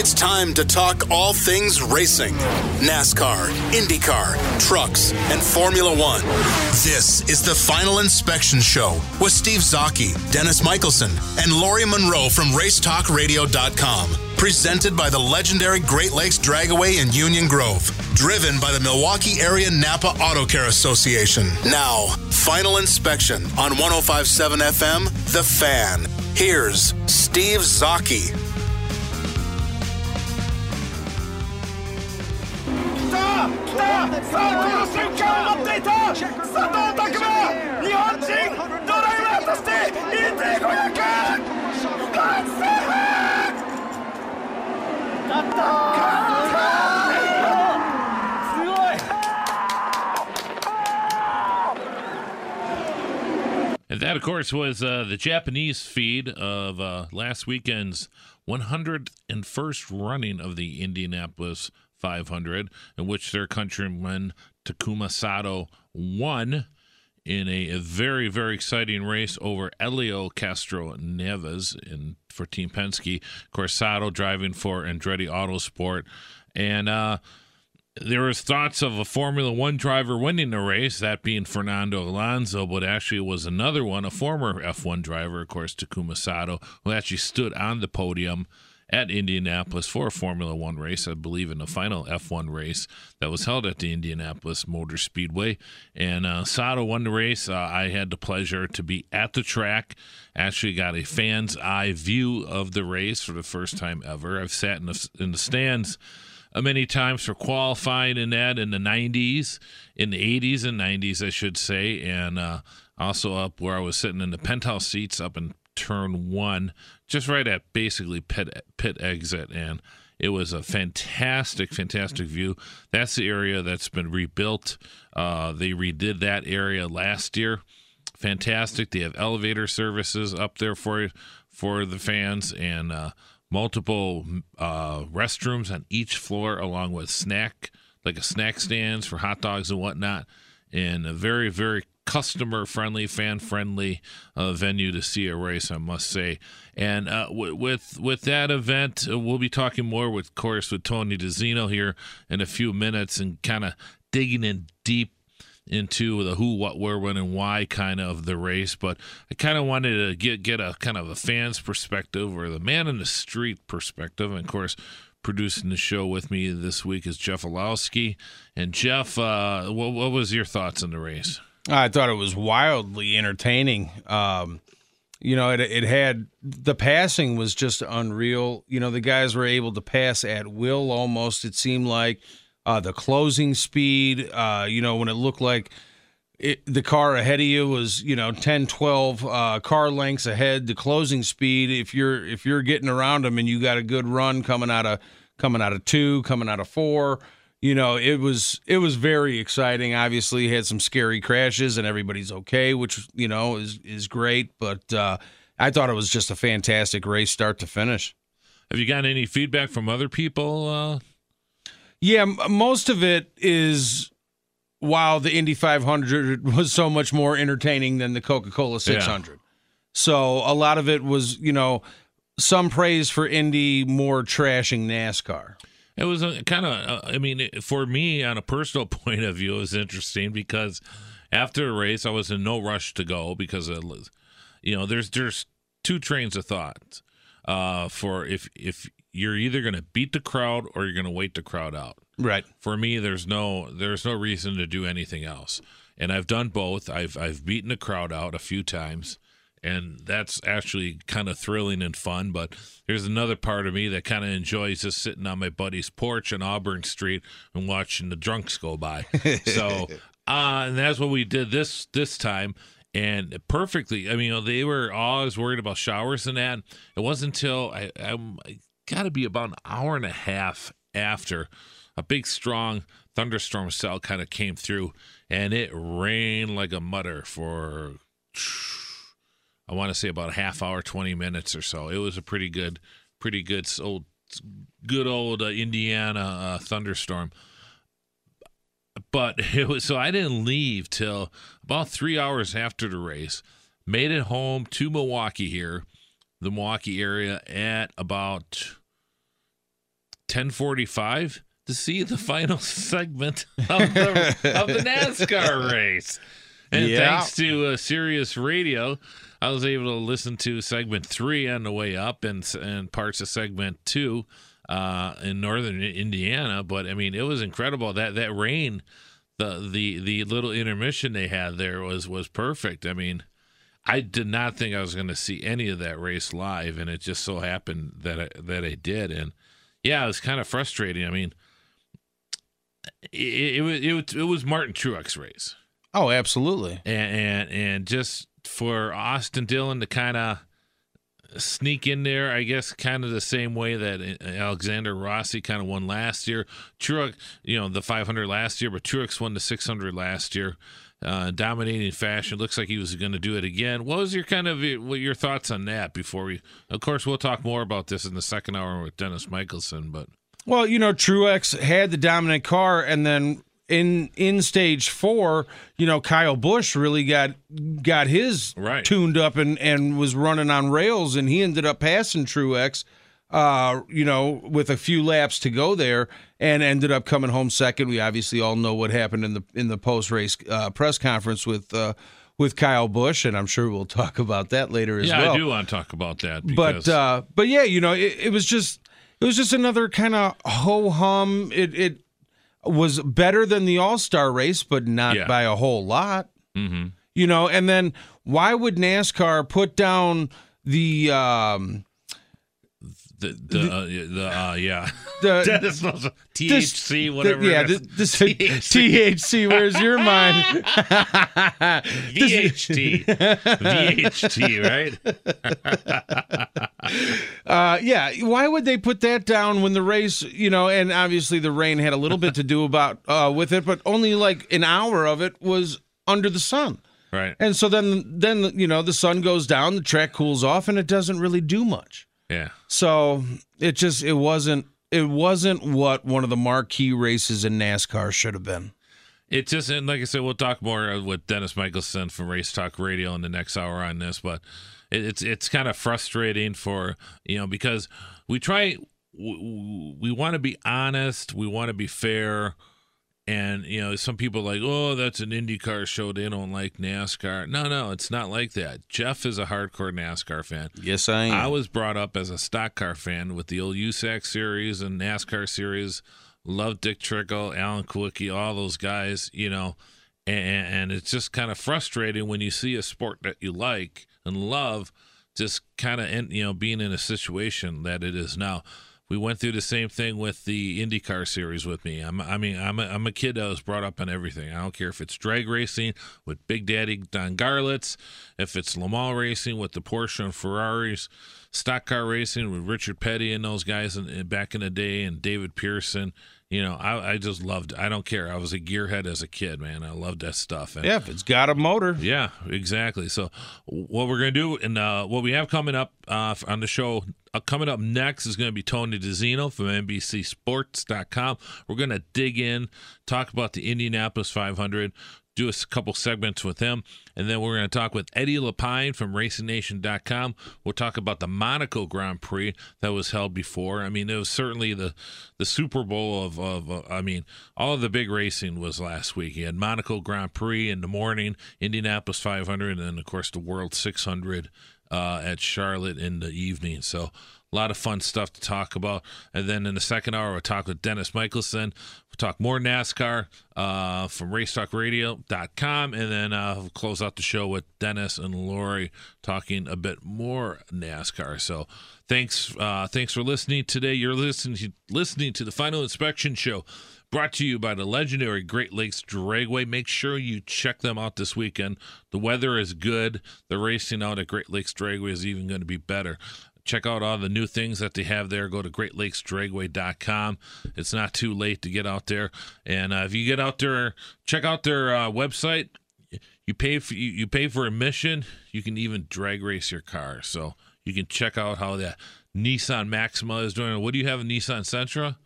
It's time to talk all things racing NASCAR, IndyCar, trucks, and Formula One. This is the Final Inspection Show with Steve Zocchi, Dennis Michelson, and Lori Monroe from Racetalkradio.com. Presented by the legendary Great Lakes Dragaway in Union Grove. Driven by the Milwaukee Area Napa Auto Care Association. Now, Final Inspection on 1057 FM, The Fan. Here's Steve Zocchi. That, of course, was uh, the Japanese feed of uh, last weekend's 101st running of the Indianapolis 500, in which their countryman Takuma Sato won in a, very, very exciting race over Elio Castroneves in, for Team Penske. Of course, Sato driving for Andretti Autosport. And uh, there was thoughts of a Formula One driver winning the race, that being Fernando Alonso, but actually it was another one, a former F1 driver, of course, Takuma Sato, who actually stood on the podium at Indianapolis for a Formula One race, I believe in the final F1 race that was held at the Indianapolis Motor Speedway. And uh, Sato won the race. Uh, I had the pleasure to be at the track. Actually, got a fan's eye view of the race for the first time ever. I've sat in the, in the stands uh, many times for qualifying in that in the 90s, in the 80s and 90s, I should say, and uh, also up where I was sitting in the penthouse seats up in turn one, just right at basically pit pit exit, and it was a fantastic, fantastic view. That's the area that's been rebuilt. Uh, they redid that area last year. Fantastic. They have elevator services up there for for the fans and uh, multiple uh, restrooms on each floor, along with snack like a snack stands for hot dogs and whatnot, and a very very customer friendly, fan friendly uh, venue to see a race, I must say. And uh, w- with with that event, uh, we'll be talking more, with, of course, with Tony DiZinno here in a few minutes and kind of digging in deep into the who, what, where, when, and why kind of the race. But I kind of wanted to get get a kind of a fan's perspective or the man in the street perspective. And of course, producing the show with me this week is Jeff Olowski. And Jeff, uh, what, what was your thoughts on the race? I thought it was wildly entertaining. Um, you know, it, it had the passing was just unreal. You know, the guys were able to pass at will almost, it seemed like. Uh, the closing speed, uh, you know, when it looked like it, the car ahead of you was, you know, 10, 12 uh, car lengths ahead. The closing speed, if you're if you're getting around them and you got a good run coming out of coming out of two, coming out of four, you know it was it was very exciting. Obviously had some scary crashes and everybody's okay which you know is is great. But uh, i thought it was just a fantastic race start to finish. Have you gotten any feedback from other people uh... yeah m- most of it is wow the indy 500 was so much more entertaining than the coca-cola 600 yeah. so a lot of it was you know some praise for indy more trashing nascar it was kind of, uh, I mean, for me, on a personal point of view, it was interesting because after the race, I was in no rush to go because, of, you know, there's there's two trains of thought uh, for if if you're either going to beat the crowd or you're going to wait the crowd out. Right. For me, there's no there's no reason to do anything else, and I've done both. I've I've beaten the crowd out a few times, and that's actually kind of thrilling and fun. But there's another part of me that kind of enjoys just sitting on my buddy's porch on Auburn Street and watching the drunks go by. so, uh, and that's what we did this this time. And perfectly, I mean, you know, they were always worried about showers and that. It wasn't until I, I, I got to be about an hour and a half after a big, strong thunderstorm cell kind of came through, and it rained like a mutter for I want to say about a half hour, 20 minutes or so. It was a pretty good, pretty good old, good old uh, Indiana uh, thunderstorm. But it was so I didn't leave till about three hours after the race. Made it home to Milwaukee here, the Milwaukee area at about 10:45 to see the final segment of the, of the NASCAR race. And Yeah. thanks to uh, Sirius Radio, I was able to listen to segment three on the way up and and parts of segment two uh, in northern Indiana. But I mean, it was incredible that that rain, the the the little intermission they had there was was perfect. I mean. I did not think I was going to see any of that race live, and it just so happened that I, that I did. And yeah, it was kind of frustrating. I mean, it, was it it was Martin Truex race Oh, absolutely. and and, and just for Austin Dillon to kind of sneak in there, I guess, kind of the same way that Alexander Rossi kind of won last year. Truex, you know, the 500 last year, but Truex won the 600 last year. Uh, dominating fashion. Looks like he was going to do it again. What was your kind of what your thoughts on that? Before we, of course, we'll talk more about this in the second hour with Dennis Michelson. But Well, you know, Truex had the dominant car, and then in in stage four, you know, Kyle Busch really got got his Right. tuned up and and was running on rails, and he ended up passing Truex. Uh, you know, with a few laps to go there, and ended up coming home second. We obviously all know what happened in the in the post race uh, press conference with uh, with Kyle Busch, and I'm sure we'll talk about that later as yeah, well Yeah, I do want to talk about that. Because, but uh but yeah you know it, it was just it was just another kind of ho hum it it was better than the all-star race but not Yeah. by a whole lot Mhm. you know and then why would nascar put down the um the the uh, the uh, yeah. the Dennis knows this- THC, the- whatever. yeah it is. this, this THC where's your mind VHT, VHT, right? Uh, yeah. Why would they put that down when the race, you know, and obviously the rain had a little bit to do about uh, with it, but only like an hour of it was under the sun. Right. And so then, then you know, the sun goes down, the track cools off, and it doesn't really do much. Yeah. So it just it wasn't it wasn't what one of the marquee races in NASCAR should have been. It just and like I said, we'll talk more with Dennis Michelson from Race Talk Radio in the next hour on this, but it, it's it's kind of frustrating for you know because we try we, we want to be honest, we want to be fair, and you know some people are like oh that's an IndyCar show, they don't like NASCAR. No, no, it's not like that. Jeff is a hardcore NASCAR fan. Yes, I am. I was brought up as a stock car fan with the old USAC series and NASCAR series. Love Dick Trickle, Alan Kulwicki, all those guys, you know, and, and it's just kind of frustrating when you see a sport that you like and love just kind of, you know, being in a situation that it is now. We went through the same thing with the IndyCar series with me. I'm, I mean, I'm a, I'm a kid that was brought up on everything. I don't care if it's drag racing with Big Daddy Don Garlits, if it's Le Mans racing with the Porsche and Ferraris, stock car racing with Richard Petty and those guys in, in- back in the day, and David Pearson. You know, I, I just loved. I don't care. I was a gearhead as a kid, man. I loved that stuff. And yeah, if it's got a motor. yeah, exactly. So, what we're going to do and uh, what we have coming up uh, on the show, uh, coming up next is going to be Tony DiZinno from NBCSports.com. We're going to dig in, talk about the Indianapolis 500, do a couple segments with him, and then we're going to talk with Eddie LePine from RacingNation.com. We'll talk about the Monaco Grand Prix that was held before. I mean, it was certainly the the Super Bowl of, of uh, I mean, all of the big racing was last week. You had Monaco Grand Prix in the morning, Indianapolis 500, and then, of course, the World 600 uh, at Charlotte in the evening. So, A lot of fun stuff to talk about. And then in the second hour, we'll talk with Dennis Michelson. We'll talk more NASCAR uh, from racetalkradio.com. And then uh, we'll close out the show with Dennis and Lori talking a bit more NASCAR. So thanks uh, thanks for listening today. You're listening to, listening to the Final Inspection Show brought to you by the legendary Great Lakes Dragway. Make sure you check them out this weekend. The weather is good. The racing out at Great Lakes Dragway is even going to be better check out all the new things that they have there. Go to GreatLakesDragway.com. It's not too late to get out there, and uh, if you get out there, check out their uh, website. You pay for you, pay for admission. You can even drag race your car, so you can check out how the Nissan Maxima is doing. What do you have in Nissan Sentra?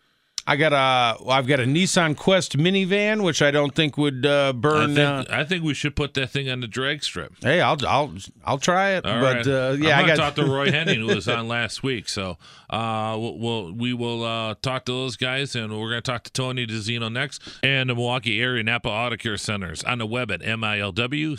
I got a, I've got a Nissan Quest minivan, which I don't think would uh, burn. I think, uh, I think, we should put that thing on the drag strip. Hey, I'll, I'll, I'll try it. All but right. uh, yeah, I'm I got talk to Roy Henning, who was on last week. So uh, we'll, we'll we will uh, talk to those guys, and we're going to talk to Tony DiZinno next, and the Milwaukee area Napa Auto Care Centers on the web at milwcar.com.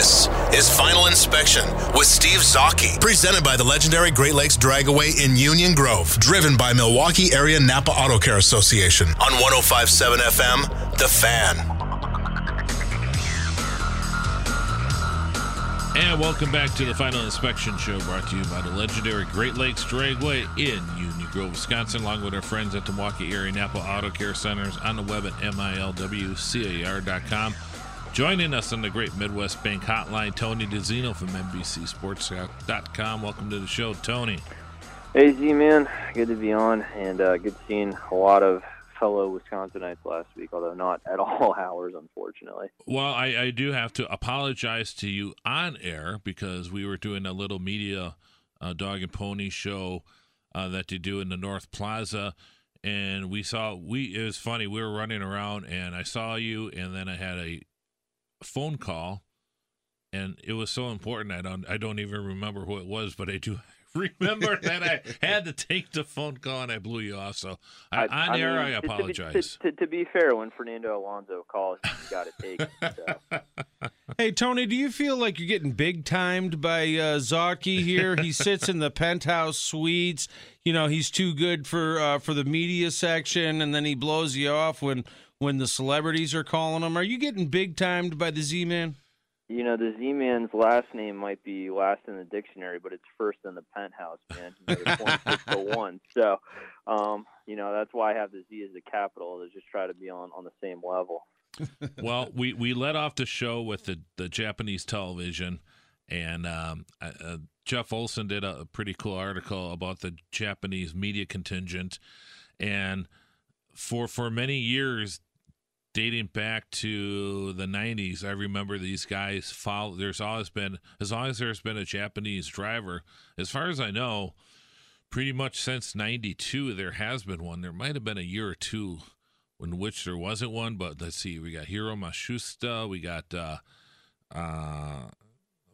This is Final Inspection with Steve Zocchi, presented by the legendary Great Lakes Dragaway in Union Grove, driven by Milwaukee Area Napa Auto Care Association on 1057 FM, The Fan. And welcome back to the Final Inspection Show, brought to you by the legendary Great Lakes Dragway in Union Grove, Wisconsin, along with our friends at the Milwaukee Area Napa Auto Care Centers on the web at milwcar.com. Joining us on the Great Midwest Bank Hotline, Tony DiZinno from NBCSports.com. Welcome to the show, Tony. Hey, Z man, good to be on, and uh, good seeing a lot of fellow Wisconsinites last week, although not at all hours, unfortunately. Well, I, I do have to apologize to you on air because we were doing a little media uh, dog and pony show uh, that they do in the North Plaza. And we saw we it was funny. We were running around and I saw you and then I had a phone call and it was so important I don't I don't even remember who it was, but I do remember that I had to take the phone call and I blew you off. So I, I, on I air, mean, I to- to be- apologize. To, to, to be fair, when Fernando Alonso calls, you got to take it. So. Hey Tony, do you feel like you're getting big timed by uh, Zocchi here? He sits in the penthouse suites. You know he's too good for uh, for the media section, and then he blows you off when when the celebrities are calling him. Are you getting big timed by the Z Man? You know, the Z Man's last name might be last in the dictionary, but it's first in the penthouse, man. You know, one six to one. So, um, you know, that's why I have the Z as a capital to just try to be on on the same level. well, we, we led off the show with the, the Japanese television, and um, uh, uh, Jeff Olson did a, a pretty cool article about the Japanese media contingent, and for for many years, dating back to the '90s, I remember these guys follow. There's always been as long as there's been a Japanese driver, as far as I know, pretty much since '92 there has been one. There might have been a year or two in which there wasn't one, but let's see. We got Hiro Matsushita. We got uh, uh,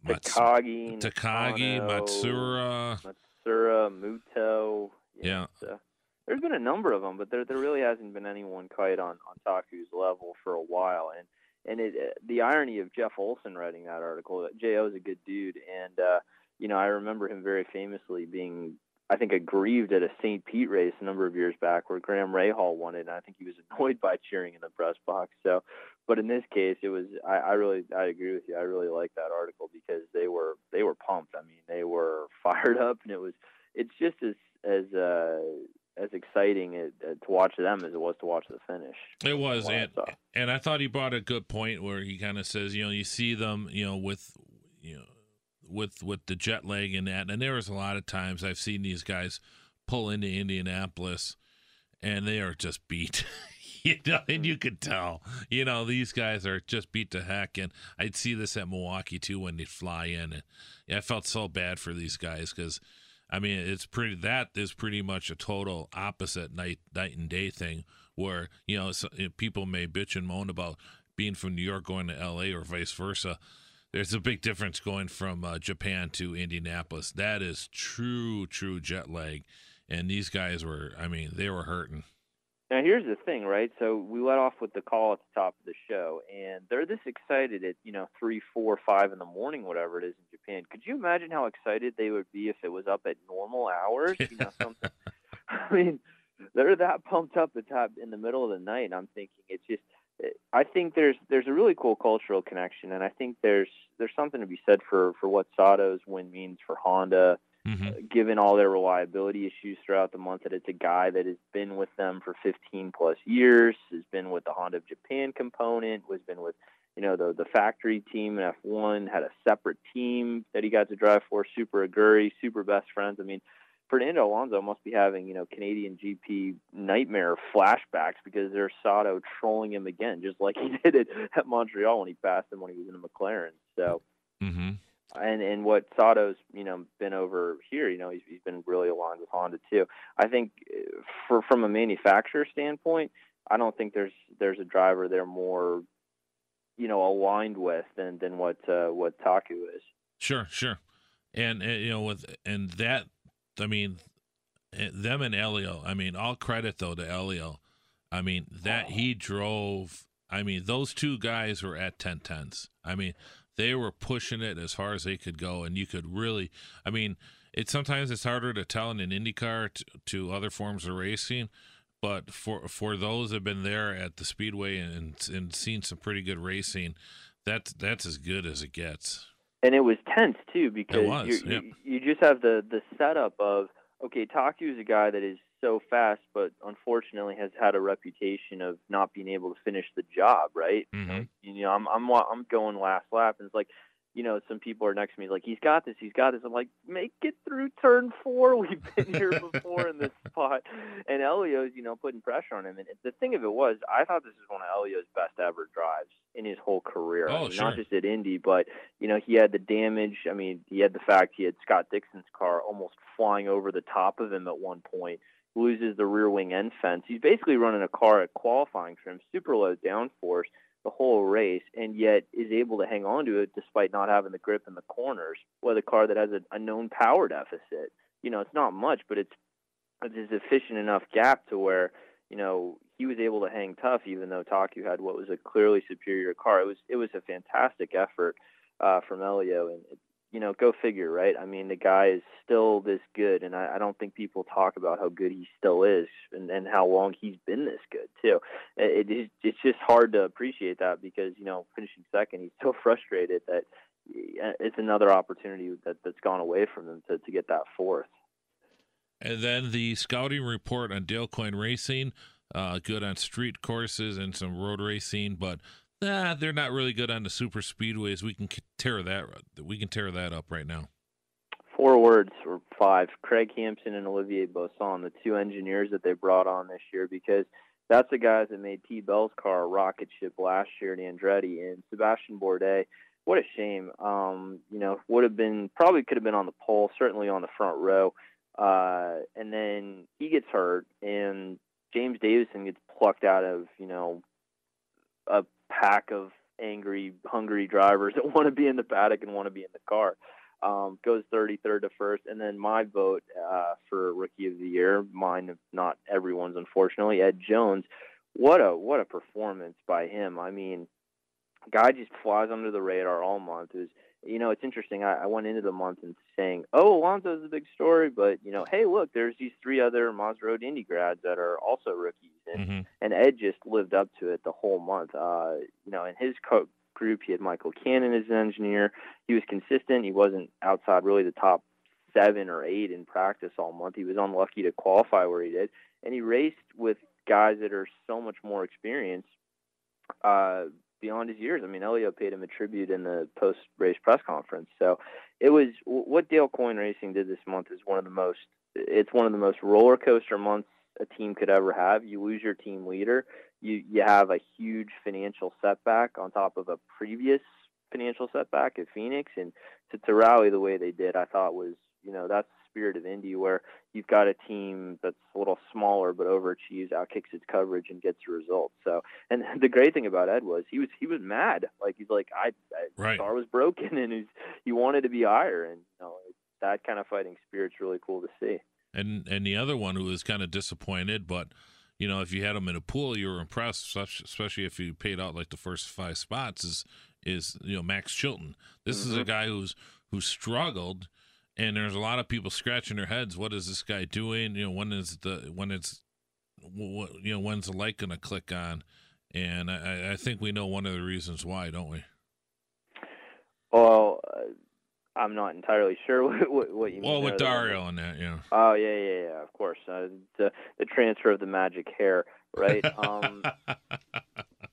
Mats- Takagi, Takagi, Matsuura. Matsuura, Muto. Yeah. so there's been a number of them, but there there really hasn't been anyone quite on on Taku's level for a while. And and it uh, the irony of Jeff Olson writing that article. Jo is a good dude, and uh, you know I remember him very famously being. I think aggrieved at a St. Pete race a number of years back where Graham Rahal won it, and I think he was annoyed by cheering in the press box. So, but in this case, it was I, I really I agree with you. I really like that article because they were they were pumped. I mean, they were fired up, and it was it's just as as uh, as exciting uh, to watch them as it was to watch the finish. It was, Wow, and so- and I thought he brought a good point where he kind of says, you know, you see them, you know, with you know, with with the jet lag and that, and there was a lot of times I've seen these guys pull into Indianapolis, and they are just beat. You know, and you could tell, you know, these guys are just beat to heck. And I'd see this at Milwaukee too when they'd fly in. And I felt so bad for these guys because, I mean, it's pretty, that is pretty much a total opposite night, night and day thing where, you know, so, people may bitch and moan about being from New York going to LA or vice versa. There's a big difference going from uh, Japan to Indianapolis. That is true, true jet lag. And these guys were, I mean, they were hurting. Now here's the thing, right? So we let off with the call at the top of the show, and they're this excited at you know three, four, five in the morning, whatever it is in Japan. Could you imagine how excited they would be if it was up at normal hours? You know, something. I mean, they're that pumped up at top in the middle of the night. I'm thinking it's just. I think there's there's a really cool cultural connection, and I think there's there's something to be said for for what Sato's win means for Honda Mm-hmm. uh, given all their reliability issues throughout the month, that it's a guy that has been with them for 15 plus years, has been with the Honda of Japan component, has been with you know the the factory team in F1, had a separate team that he got to drive for, Super Aguri, super best friends. I mean, Fernando Alonso must be having you know Canadian GP nightmare flashbacks because there's Sato trolling him again, just like he did it at Montreal when he passed him when he was in a McLaren. So Mm-hmm. And and what Sato's you know been over here, you know, he's he's been really aligned with Honda too. I think for from a manufacturer standpoint, I don't think there's there's a driver they're more you know aligned with than than what uh, what Taku is. Sure, sure, and, and you know with and that, I mean, eh, them and Elio. I mean, all credit though to Elio. I mean that he drove. I mean, those two guys were at ten tens. I mean, they were pushing it as far as they could go, and you could really. I mean, it sometimes it's harder to tell in an IndyCar to, to other forms of racing. But for for those that have been there at the speedway and and seen some pretty good racing, that's that's as good as it gets. and it was tense too because was, you, you you just have the the setup of okay, Taku is a guy that is so fast, but unfortunately has had a reputation of not being able to finish the job. Right? Mm-hmm. You know, I'm I'm I'm going last lap, and it's like, you know, some people are next to me like, he's got this, he's got this. I'm like, make it through turn four. We've been here before in this spot, and Elio's, you know, putting pressure on him. And the thing of it was, I thought this was one of Elio's best ever drives in his whole career. I Oh, mean, sure. Not just at Indy, but you know, he had the damage. I mean, he had the fact he had Scott Dixon's car almost flying over the top of him at one point. Loses the rear wing end fence. He's basically running a car at qualifying trim, super low downforce the whole race, and yet is able to hang on to it despite not having the grip in the corners. With a car that has a, a known power deficit, you know, it's not much, but it's it's efficient enough gap to where you know he was able to hang tough, even though Taku had what was a clearly superior car. It was it was a fantastic effort uh, from Elio, and you know, go figure, right? I mean, the guy is still this good, and I, I don't think people talk about how good he still is, and, and how long he's been this good too. It, it it's just hard to appreciate that because you know, finishing second, he's so frustrated that it's another opportunity that that's gone away from him to to get that fourth. And then the scouting report on Dale Coyne Racing, uh, good on street courses and some road racing, but nah, they're not really good on the super speedways. We can tear that. We can tear that up right now. Four words or five: Craig Hampson and Olivier Boisson, the two engineers that they brought on this year, because that's the guys that made T. Bell's car a rocket ship last year at Andretti, and Sebastian Bourdais. What a shame. Um, you know, would have been probably could have been on the pole, certainly on the front row. Uh, and then he gets hurt, and James Davison gets plucked out of you know a pack of angry, hungry drivers that want to be in the paddock and want to be in the car. Um, goes 33rd to first, and then my vote uh, for rookie of the year, mine, not everyone's, unfortunately, Ed Jones. What a what a performance by him! I mean, guy just flies under the radar all month. It was, you know, it's interesting. I, I went into the month and saying, "Oh, Alonso's a big story," but you know, hey, look, there's these three other Moz Road Indy grads that are also rookies, and Mm-hmm. and Ed just lived up to it the whole month. Uh, you know, in his co- group, he had Michael Cannon as an engineer. He was consistent. He wasn't outside really the top seven or eight in practice all month. He was unlucky to qualify where he did, and he raced with guys that are so much more experienced uh, beyond his years. I mean, Elio paid him a tribute in the post-race press conference. So it was what Dale Coyne Racing did this month is one of the most. It's one of the most roller coaster months a team could ever have. You lose your team leader, you you have a huge financial setback on top of a previous financial setback at Phoenix, and to, to rally the way they did, I thought was you know that's the spirit of Indy, where you've got a team that's a little smaller but overachieves, outkicks its coverage, and gets results. So, and the great thing about Ed was he was he was mad, like he's like I, I Right. car was broken, and he's he wanted to be higher, and you know that kind of fighting spirit's really cool to see. And and the other one who was kind of disappointed, but you know, if you had him in a pool, you were impressed, especially if you paid out like the first five spots. Is is you know Max Chilton? This mm-hmm. is a mm-hmm. guy who's who struggled, and there's a lot of people scratching their heads. What is this guy doing? You know, when is the when it's what you know when's the light going to click on? And I, I think we know one of the reasons why, don't we? Well, uh, I'm not entirely sure what what, what you mean. Well, with Dario on that, yeah. Oh yeah, yeah, yeah. Of course, uh, the the transfer of the magic hair, right? um,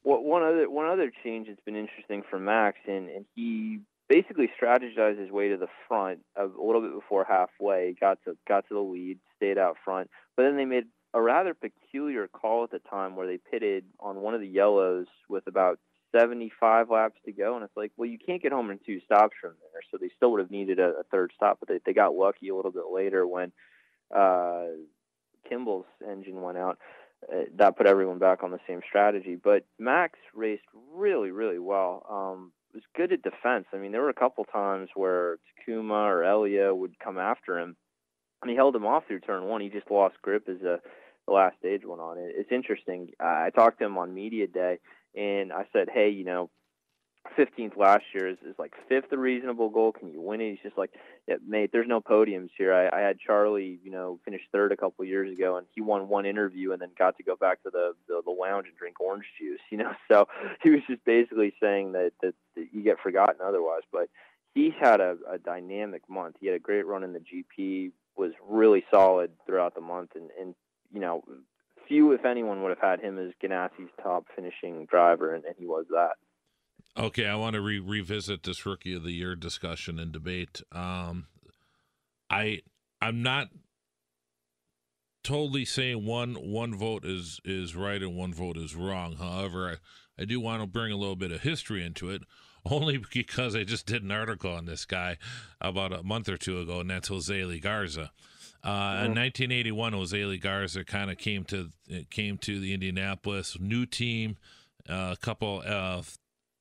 what one other one other change that's been interesting for Max, and and he basically strategized his way to the front a, little bit before halfway, got to got to the lead, stayed out front, but then they made a rather peculiar call at the time where they pitted on one of the yellows with about 75 laps to go, and it's like, well, you can't get home in two stops from there, so they still would have needed a, a third stop, but they, they got lucky a little bit later when uh, Kimball's engine went out. Uh, that put everyone back on the same strategy, but Max raced really, really well. Um, was good at defense. I mean, there were a couple times where Takuma or Elia would come after him, and he held him off through turn one. He just lost grip as a, the last stage went on. It, it's interesting. I talked to him on media day, and I said, hey, you know, 15th last year is, is like fifth a reasonable goal. Can you win it? He's just like, yeah, mate, there's no podiums here. I, I had Charlie, you know, finish third a couple of years ago, and he won one interview and then got to go back to the, the the lounge and drink orange juice. You know, so he was just basically saying that that, that you get forgotten otherwise. But he had a, a dynamic month. He had a great run in the GP. Was really solid throughout the month, and and you know, few if anyone would have had him as Ganassi's top finishing driver, and, and he was that. Okay, I want to re- revisit this rookie of the year discussion and debate. Um, I I'm not totally saying one one vote is is right and one vote is wrong. However, I, I do want to bring a little bit of history into it, only because I just did an article on this guy about a month or two ago, and that's Jose Garza. Uh, In 1981, Jose Garza kind of came to came to the Indianapolis new team, uh, a couple of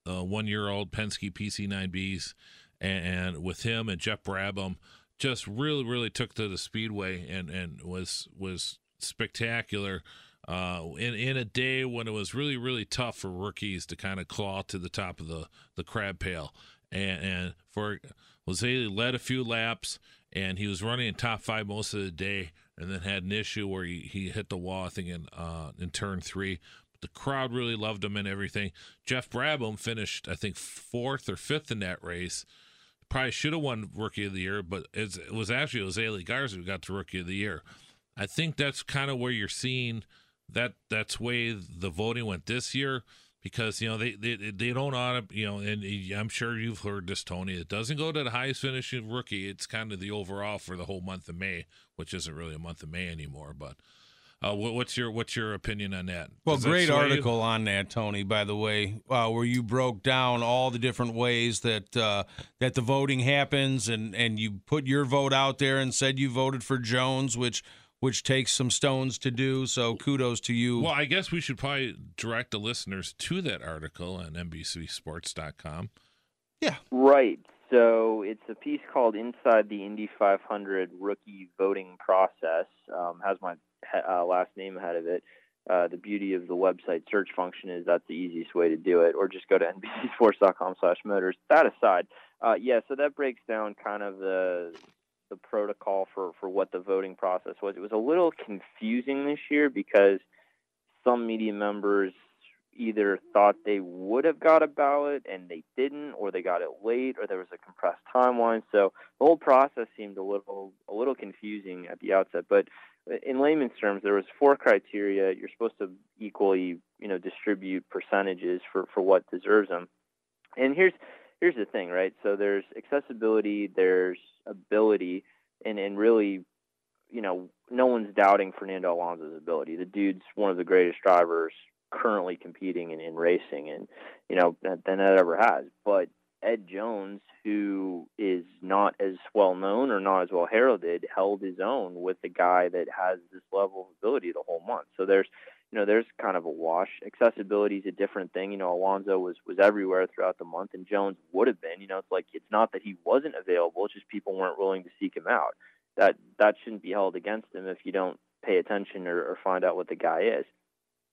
uh, one year old Penske PC9Bs, and, and, with him and Geoff Brabham, just really, really took to the speedway and, and was was spectacular. Uh, in in a day when it was really, really tough for rookies to kind of claw to the top of the, the crab pail, and, and for Jose led a few laps, and he was running in top five most of the day, and then had an issue where he, he hit the wall, I think in uh, in turn three. The crowd really loved him and everything. Geoff Brabham finished, I think, fourth or fifth in that race. Probably should have won Rookie of the Year, but it was actually Lee Garza who got the Rookie of the Year. I think that's kind of where you're seeing that that's way the voting went this year because you know they they, they don't ought to you know and I'm sure you've heard this Tony it doesn't go to the highest finishing rookie it's kind of the overall for the whole month of May which isn't really a month of May anymore but uh, what's your what's your opinion on that? Well, Does great that article you? on that, Tony. By the way, uh, where you broke down all the different ways that uh, that the voting happens, and and you put your vote out there and said you voted for Jones, which which takes some stones to do. So kudos to you. Well, I guess we should probably direct the listeners to that article on NBCSports.com. Yeah. Right. So it's a piece called "Inside the Indy 500 Rookie Voting Process." Um, has my uh, last name ahead of it. Uh, the beauty of the website search function is that's the easiest way to do it, or just go to nbcsports.com/motors. That aside, uh, yeah, so that breaks down kind of the the protocol for for what the voting process was. It was a little confusing this year because some media members either thought they would have got a ballot and they didn't, or they got it late, or there was a compressed timeline. So the whole process seemed a little a little confusing at the outset. But in layman's terms, there was four criteria. You're supposed to equally, you know, distribute percentages for for what deserves them. And here's here's the thing, right? So there's accessibility, there's ability, and and really, you know, no one's doubting Fernando Alonso's ability. The dude's one of the greatest drivers currently competing in, in racing, and you know than that ever has. But Ed Jones, who is not as well known or not as well heralded, held his own with the guy that has this level of ability the whole month. So there's, you know, there's kind of a wash. Accessibility is a different thing. You know, Alonso was was everywhere throughout the month, and Jones would have been. You know, it's like it's not that he wasn't available; it's just people weren't willing to seek him out. That that shouldn't be held against him if you don't pay attention or, or find out what the guy is.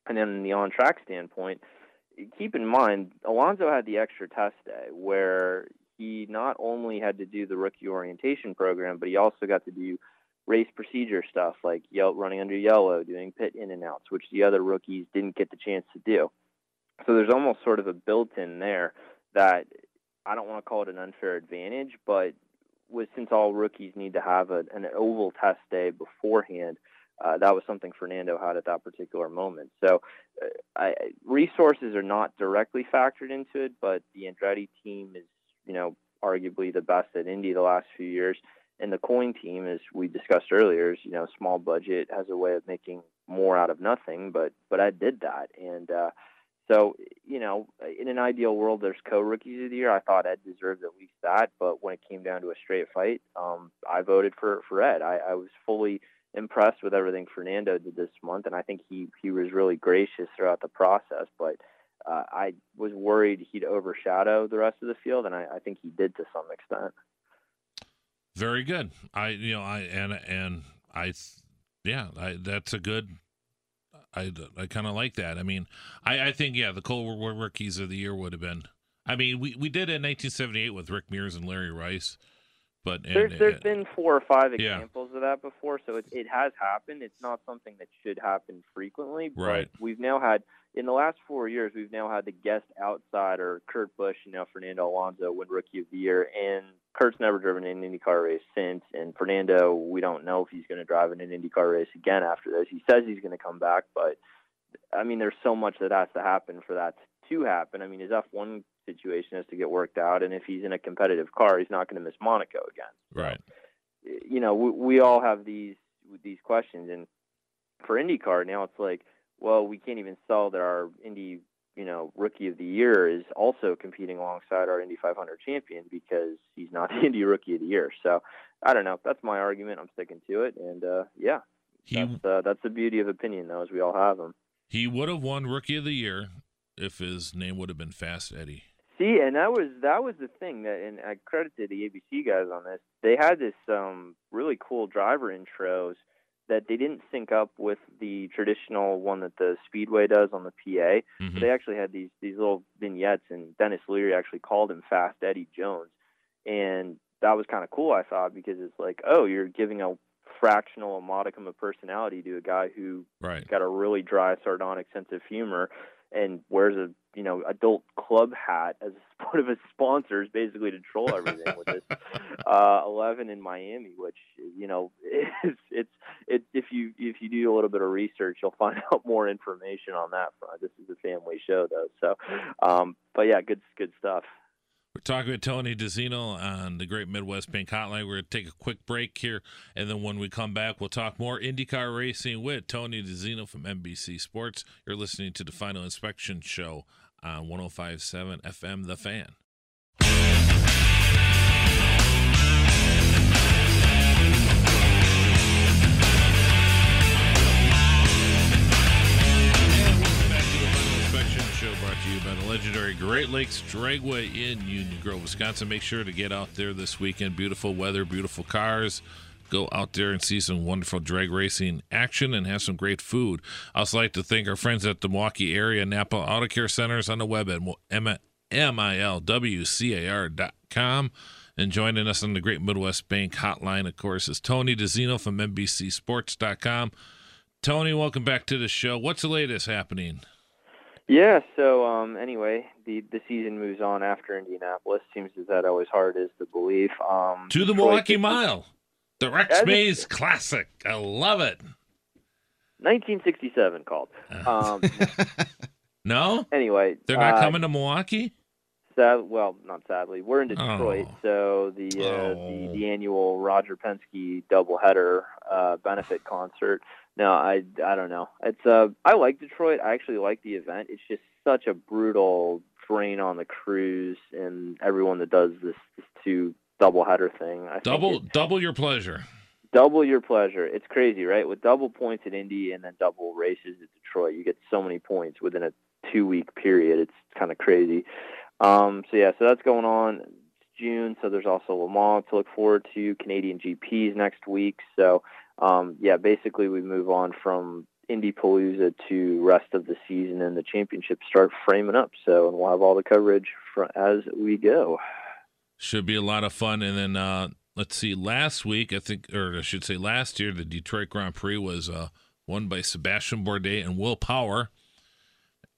And then the on track standpoint, keep in mind Alonso had the extra test day where he not only had to do the rookie orientation program, but he also got to do race procedure stuff like yell, running under yellow, doing pit in and outs, which the other rookies didn't get the chance to do. So there's almost sort of a built-in there that I don't want to call it an unfair advantage, but with since all rookies need to have a, an oval test day beforehand, uh, that was something Fernando had at that particular moment. So uh, I, resources are not directly factored into it, but the Andretti team is, you know, arguably the best at Indy the last few years. And the Coyne team, as we discussed earlier, is you know small budget has a way of making more out of nothing. But but I did that, and uh, so you know in an ideal world, there's co-rookies of the year. I thought Ed deserved at least that, but when it came down to a straight fight, um, I voted for for Ed. I, I was fully impressed with everything Fernando did this month, and I think he he was really gracious throughout the process. But uh, I was worried he'd overshadow the rest of the field, and I, I think he did to some extent. Very good. I you know I and and I yeah I that's a good. I, I kind of like that. I mean, I, I think yeah, the Cole rookies of the year would have been. I mean, we, we did in 1978 with Rick Mears and Larry Rice. But and, there's there's been four or five examples yeah. of that before, so it it has happened. It's not something that should happen frequently, but right. we've now had in the last four years we've now had the guest outsider Kurt Busch, you know Fernando Alonso win Rookie of the Year, and Kurt's never driven an IndyCar race since, and Fernando we don't know if he's going to drive in an IndyCar race again after this. He says he's going to come back, but I mean there's so much that has to happen for that to happen. I mean his F1 situation has to get worked out, and if he's in a competitive car, he's not going to miss Monaco again. Right. You know, we, we all have these these questions, and for IndyCar now, it's like, well, we can't even sell that our Indy, you know, Rookie of the Year is also competing alongside our Indy 500 champion because he's not the Indy Rookie of the Year. So I don't know. That's my argument. I'm sticking to it, and uh, yeah, he, that's uh, that's the beauty of opinion, though, is we all have them. He would have won Rookie of the Year if his name would have been Fast Eddie. See, and that was that was the thing that, and I credited the ABC guys on this. They had this um, really cool driver intros that they didn't sync up with the traditional one that the Speedway does on the PA. Mm-hmm. So they actually had these these little vignettes, and Denis Leary actually called him Fast Eddie Jones, and that was kind of cool. I thought because it's like, oh, you're giving a fractional, a modicum of personality to a guy who right. got a really dry, sardonic sense of humor and wears a you know adult club hat as one of his sponsors, basically to troll everything with this uh, 11 in Miami, which you know is it's it if you if you do a little bit of research, you'll find out more information on that front. This is a family show though, so um, but yeah, good good stuff. We're talking with Tony DiZinno on the Great Midwest Bank Hotline. We're going to take a quick break here, and then when we come back, we'll talk more IndyCar racing with Tony DiZinno from NBC Sports. You're listening to the Final Inspection Show on 105.7 FM The Fan. Lakes Dragway in Union Grove, Wisconsin. Make sure to get out there this weekend. Beautiful weather, beautiful cars. Go out there and see some wonderful drag racing action and have some great food. I also like to thank our friends at the Milwaukee area Napa Auto Care Centers on the web at milwcar.com. And joining us on the Great Midwest Bank Hotline, of course, is Tony DiZinno from NBCSports.com. Tony, welcome back to the show. What's the latest happening? Yeah. So um, anyway, the the season moves on after Indianapolis. Seems as that always hard is to believe. Um, to the Milwaukee Mile, the Rex Mays Classic. I love it. 1967 called. Um, no. Anyway, they're not uh, coming to Milwaukee. Sad, well, not sadly. We're in Detroit, oh. so the, uh, oh. the the annual Roger Penske doubleheader uh, benefit concert no, I I don't know. It's uh I like Detroit. I actually like the event. It's just such a brutal drain on the crews and everyone that does this, this two double header thing. I double it, double your pleasure. Double your pleasure. It's crazy, right? With double points at Indy and then double races at Detroit, you get so many points within a two week period. It's kind of crazy. Um, so yeah, so that's going on. June, so there's also Le Mans to look forward to. Canadian GPs next week. So um, yeah, basically we move on from Indy Palooza to rest of the season, and the championships start framing up. So and we'll have all the coverage for, as we go. Should be a lot of fun. And then uh, let's see, last week I think, or I should say last year, the Detroit Grand Prix was uh, won by Sebastian Bourdais and Will Power.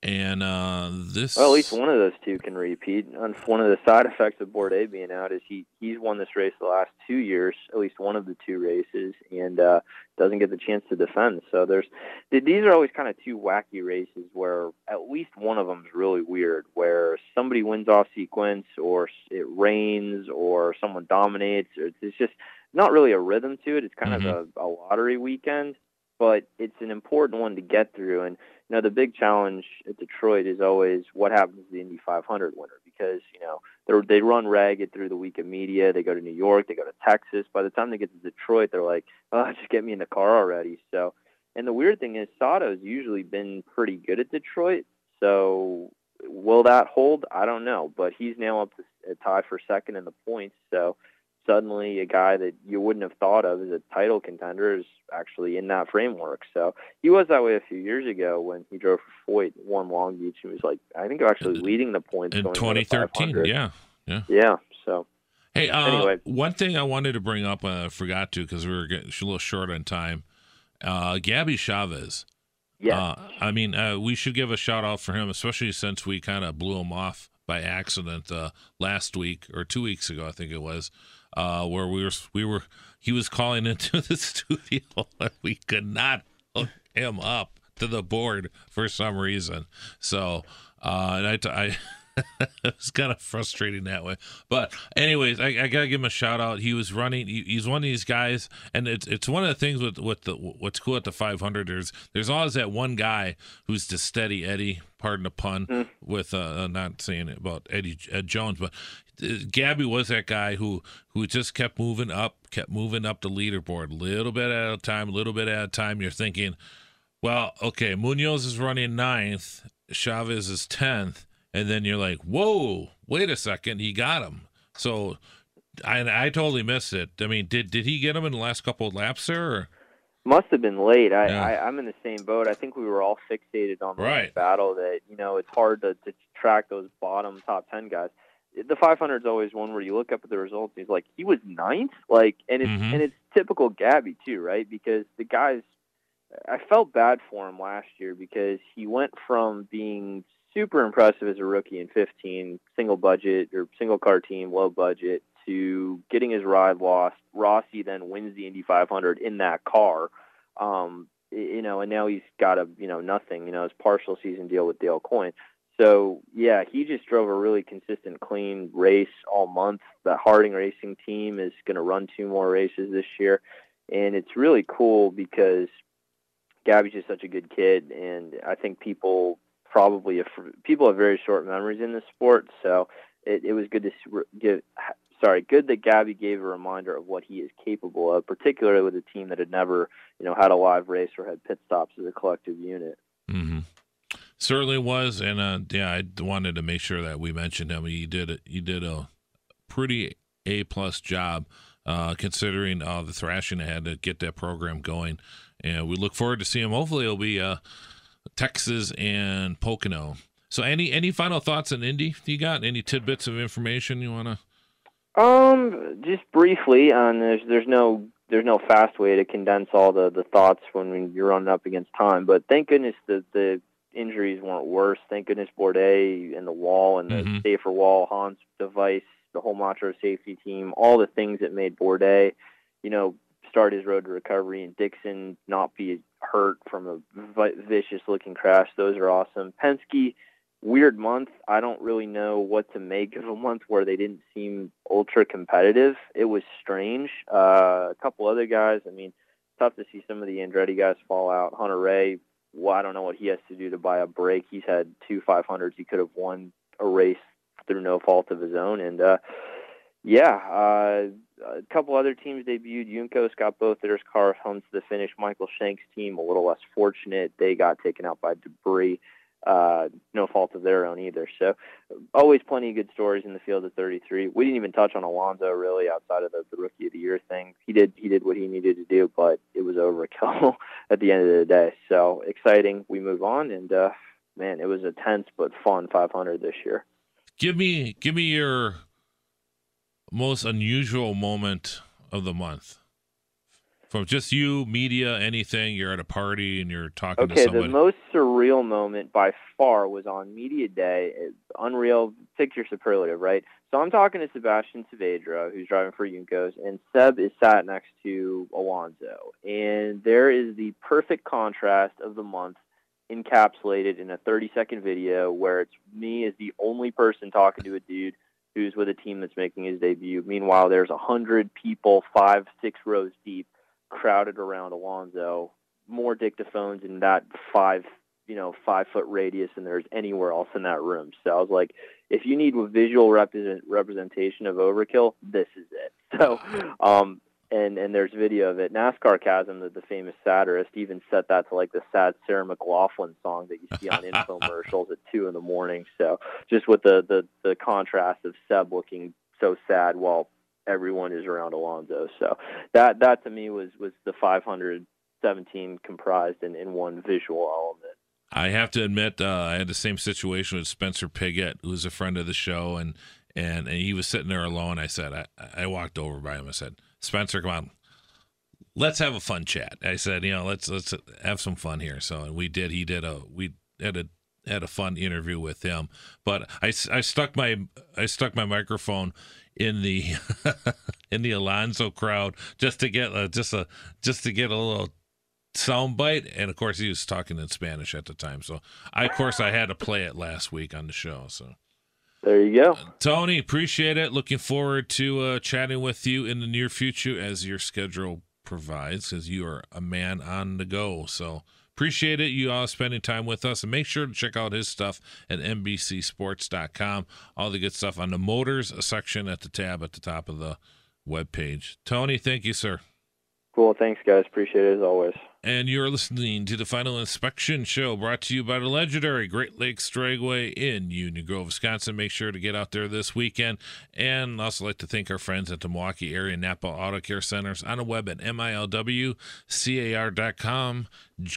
And uh, this, well, at least one of those two can repeat. One of the side effects of Bourdais being out is he he's won this race the last two years, at least one of the two races, and uh, doesn't get the chance to defend. So there's these are always kind of two wacky races where at least one of them is really weird, where somebody wins off sequence, or it rains, or someone dominates. Or it's just not really a rhythm to it. It's kind mm-hmm. of a, a lottery weekend, but it's an important one to get through and know, the big challenge at Detroit is always what happens to the Indy 500 winner because you know they run ragged through the week of media. They go to New York, they go to Texas. By the time they get to Detroit, they're like, "Oh, just get me in the car already." So, and the weird thing is, Sato's usually been pretty good at Detroit. So, will that hold? I don't know, but he's now up to a tie for second in the points. So, suddenly a guy that you wouldn't have thought of as a title contender is actually in that framework. So he was that way a few years ago when he drove for Foyt, won Long Beach, and was like, I think actually leading the points in 2013. Yeah, yeah, yeah. So. Hey, uh, anyway. one thing I wanted to bring up, uh, I forgot to because we were getting a little short on time. Uh, Gabby Chavez. Yeah. Uh, I mean, uh, we should give a shout out for him, especially since we kind of blew him off by accident uh, last week or two weeks ago, I think it was uh, where we were we were he was calling into the studio and we could not hook him up to the board for some reason. So uh, and I, I it was kind of frustrating that way. But anyways, I, I, gotta give him a shout out. He was running. He, he's one of these guys, and it's it's one of the things with with the what's cool at the 500. There's there's always that one guy who's the steady Eddie. Pardon the pun. Mm. With uh, not saying it about Eddie Ed Jones, but Gabby was that guy who who just kept moving up, kept moving up the leaderboard, little bit at a time, a little bit at a time. You're thinking, well, okay, Munoz is running ninth, Chavez is tenth and then you're like, whoa, wait a second, he got him. So I, I totally missed it. I mean, did did he get him in the last couple of laps there? Or? Must have been late. I, yeah. I I'm in the same boat. I think we were all fixated on the right. battle that you know it's hard to, to track those bottom top ten guys. The 500 is always one where you look up at the results. And he's like, he was ninth, like, and it's mm-hmm. and it's typical Gabby too, right? Because the guys, I felt bad for him last year because he went from being super impressive as a rookie in 15, single budget or single car team, low budget, to getting his ride lost. Rossi then wins the Indy 500 in that car. Um, you know, and now he's got a you know nothing. You know, his partial season deal with Dale Coyne. So yeah, he just drove a really consistent, clean race all month. The Harding Racing team is going to run two more races this year, and it's really cool because Gabby's just such a good kid, and I think people probably a, people have very short memories in the sport, so it, it was good to give. Sorry, good that Gabby gave a reminder of what he is capable of, particularly with a team that had never, you know, had a live race or had pit stops as a collective unit. Mm-hmm. Certainly was, and uh, yeah, I wanted to make sure that we mentioned him. He did it. He did a pretty a plus job, uh, considering uh, the thrashing I had to get that program going, and we look forward to seeing him. Hopefully, it'll be uh, Texas and Pocono. So, any any final thoughts on Indy? You got any tidbits of information you want to? Um, just briefly on there's there's no there's no fast way to condense all the the thoughts when you're running up against time. But thank goodness the the injuries weren't worse. Thank goodness Bourdais and the wall and the mm-hmm. safer wall, Hans device, the Holmatro safety team, all the things that made Bourdais, you know, start his road to recovery and Dixon not be hurt from a vicious looking crash. Those are awesome. Penske, weird month. I don't really know what to make of a month where they didn't seem ultra competitive. It was strange. Uh, a couple other guys, I mean, tough to see some of the Andretti guys fall out. Hunter-Reay, well, I don't know what he has to do to buy a break. He's had two 500s. He could have won a race through no fault of his own. And, uh, yeah, uh, a couple other teams debuted. Juncos got both their cars home to the finish. Michael Shank's team, a little less fortunate. They got taken out by debris. Uh, no fault of their own either. So always plenty of good stories in the field at 33. We didn't even touch on Alonso really outside of the, the rookie of the year thing. He did he did what he needed to do, but it was overkill at the end of the day. So exciting. We move on, and uh, man, it was a tense but fun 500 this year. Give me give me your most unusual moment of the month from just you, media, anything. You're at a party and you're talking okay, to somebody. the most surreal moment by far was on media day. It, unreal, pick your superlative, right? So I'm talking to Sebastian Saavedra, who's driving for Juncos, and Seb is sat next to Alonso, and there is the perfect contrast of the month encapsulated in a 30 second video where it's me as the only person talking to a dude who's with a team that's making his debut. Meanwhile, there's a hundred people, five, six rows deep, crowded around Alonso, more dictaphones in that five, you know, five foot radius than there's anywhere else in that room. So I was like, if you need a visual represent, representation of overkill, this is it. So, um, and and there's video of it. NASCARcasm, the, the famous satirist, even set that to like the sad Sarah McLachlan song that you see on infomercials at two in the morning. So just with the the the contrast of Seb looking so sad while everyone is around Alonso. So that that to me was was the 517 comprised in in one visual element. I have to admit, uh, I had the same situation with Spencer Pigot, who's a friend of the show, and and, and he was sitting there alone. I said, I, I walked over by him. I said, Spencer, come on, let's have a fun chat. I said, you know, let's let's have some fun here. So and we did. He did a we had a had a fun interview with him. But I, I stuck my I stuck my microphone in the in the Alonso crowd just to get a, just a just to get a little sound bite and of course he was talking in Spanish at the time so I of course I had to play it last week on the show so there you go. Tony, appreciate it. Looking forward to uh, chatting with you in the near future as your schedule provides, because you are a man on the go. So appreciate it. You all spending time with us. And make sure to check out his stuff at NBCSports.com. All the good stuff on the motors section at the tab at the top of the web page. Tony, thank you, sir. Cool. Thanks, guys. Appreciate it as always. And you're listening to the Final Inspection Show brought to you by the legendary Great Lakes Dragway in Union Grove, Wisconsin. Make sure to get out there this weekend. And also like to thank our friends at the Milwaukee Area Napa Auto Care Centers on the web at milwcar.com.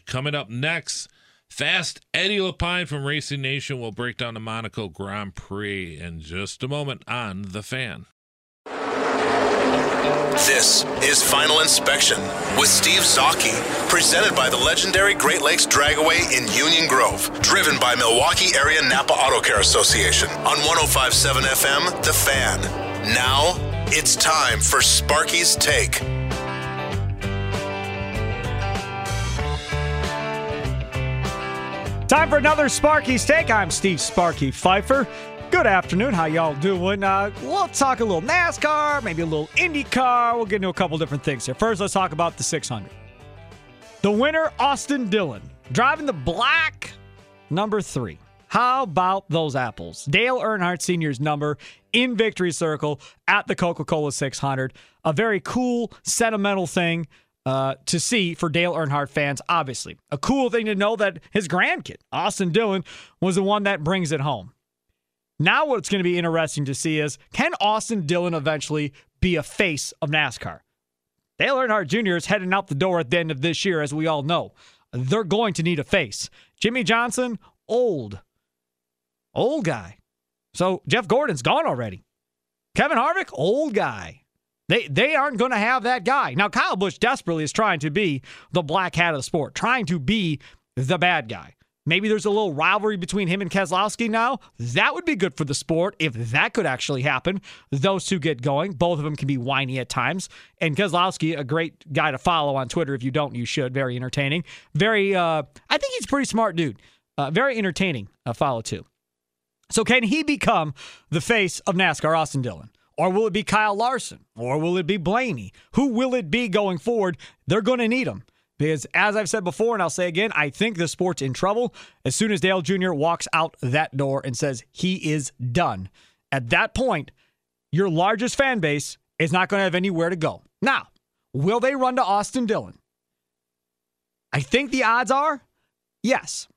Coming up next, Fast Eddie LePine from Racing Nation will break down the Monaco Grand Prix in just a moment on The Fan. This is Final Inspection with Steve Zocchi, presented by the legendary Great Lakes Dragway in Union Grove, driven by Milwaukee Area Napa Auto Care Association on 1057 FM, The Fan. Now, it's time for Sparky's Take. Time for another Sparky's Take. I'm Steve Sparky Pfeiffer. Good afternoon. How y'all doing? Uh, we'll talk a little NASCAR, maybe a little IndyCar. We'll get into a couple different things here. First, let's talk about the 600. The winner, Austin Dillon, driving the black number three. How about those apples? Dale Earnhardt Sr.'s number in Victory Circle at the Coca Cola 600. A very cool, sentimental thing uh, to see for Dale Earnhardt fans, obviously. A cool thing to know that his grandkid, Austin Dillon, was the one that brings it home. Now, what's going to be interesting to see is can Austin Dillon eventually be a face of NASCAR? Dale Earnhardt Jr. is heading out the door at the end of this year, as we all know. They're going to need a face. Jimmie Johnson, old. Old guy. So Jeff Gordon's gone already. Kevin Harvick, old guy. They they aren't going to have that guy. Now Kyle Busch desperately is trying to be the black hat of the sport, trying to be the bad guy. Maybe there's a little rivalry between him and Keselowski now. That would be good for the sport if that could actually happen. Those two get going. Both of them can be whiny at times. And Keselowski, a great guy to follow on Twitter. If you don't, you should. Very entertaining. Very, uh, I think he's a pretty smart dude. Uh, very entertaining. Uh, follow too. So can he become the face of NASCAR, Austin Dillon? Or will it be Kyle Larson? Or will it be Blaney? Who will it be going forward? They're going to need him. Because as I've said before, and I'll say again, I think the sport's in trouble as soon as Dale Jr. walks out that door and says he is done. At that point, your largest fan base is not going to have anywhere to go. Now, will they run to Austin Dillon? I think the odds are yes.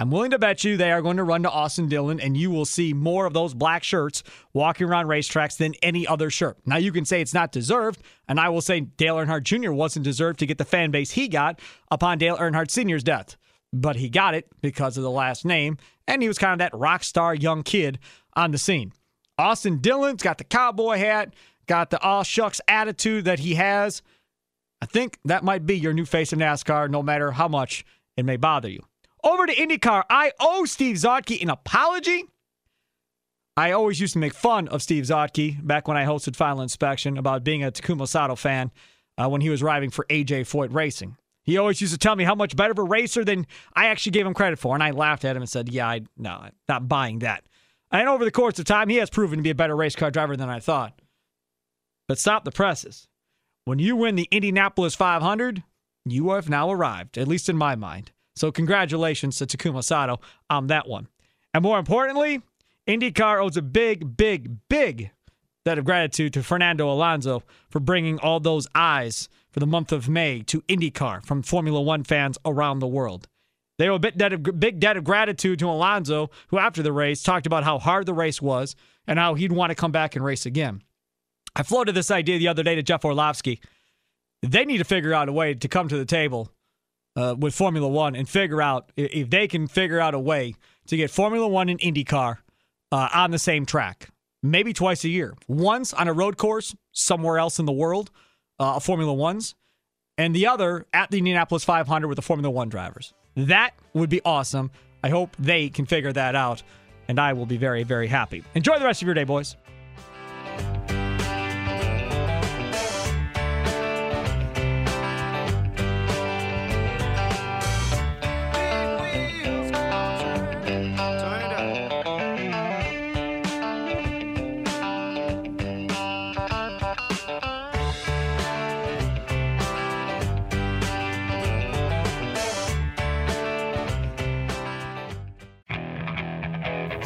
I'm willing to bet you they are going to run to Austin Dillon, and you will see more of those black shirts walking around racetracks than any other shirt. Now, you can say it's not deserved, and I will say Dale Earnhardt Jr. wasn't deserved to get the fan base he got upon Dale Earnhardt Sr.'s death. But he got it because of the last name, and he was kind of that rock star young kid on the scene. Austin Dillon's got the cowboy hat, got the all shucks attitude that he has. I think that might be your new face of NASCAR, no matter how much it may bother you. Over to IndyCar. I owe Steve Zotke an apology. I always used to make fun of Steve Zotke back when I hosted Final Inspection about being a Takuma Sato fan uh, when he was driving for AJ Foyt Racing. He always used to tell me how much better of a racer than I actually gave him credit for, and I laughed at him and said, "Yeah, I no, I'm not buying that." And over the course of time, he has proven to be a better race car driver than I thought. But stop the presses. When you win the Indianapolis 500, you have now arrived, at least in my mind. So congratulations to Takuma Sato on that one. And more importantly, IndyCar owes a big, big, big debt of gratitude to Fernando Alonso for bringing all those eyes for the month of May to IndyCar from Formula One fans around the world. They owe a bit debt of, big debt of gratitude to Alonso, who after the race talked about how hard the race was and how he'd want to come back and race again. I floated this idea the other day to Jeff Orlovsky. They need to figure out a way to come to the table uh, with Formula One and figure out if they can figure out a way to get Formula One and IndyCar uh, on the same track, maybe twice a year. Once on a road course somewhere else in the world, uh, Formula Ones, and the other at the Indianapolis 500 with the Formula One drivers. That would be awesome. I hope they can figure that out, and I will be very, very happy. Enjoy the rest of your day, boys.